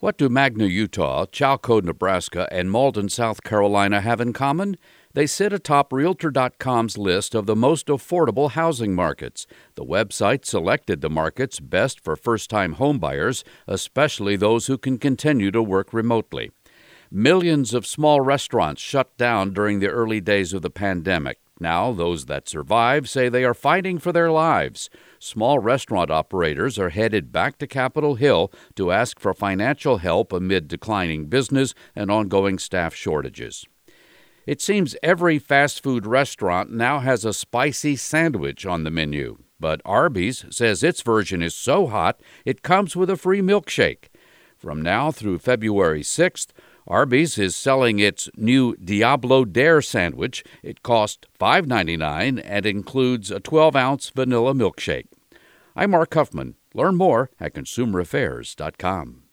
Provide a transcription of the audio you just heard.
What do Magna, Utah, Chalco, Nebraska, and Mauldin, South Carolina have in common? They sit atop Realtor.com's list of the most affordable housing markets. The website selected the markets best for first time homebuyers, especially those who can continue to work remotely. Millions of small restaurants shut down during the early days of the pandemic. Now, those that survive say they are fighting for their lives. Small restaurant operators are headed back to Capitol Hill to ask for financial help amid declining business and ongoing staff shortages. It seems every fast food restaurant now has a spicy sandwich on the menu, but Arby's says its version is so hot it comes with a free milkshake. From now through February 6th, Arby's is selling its new Diablo Dare sandwich. It costs $5.99 and includes a 12 ounce vanilla milkshake. I'm Mark Huffman. Learn more at consumeraffairs.com.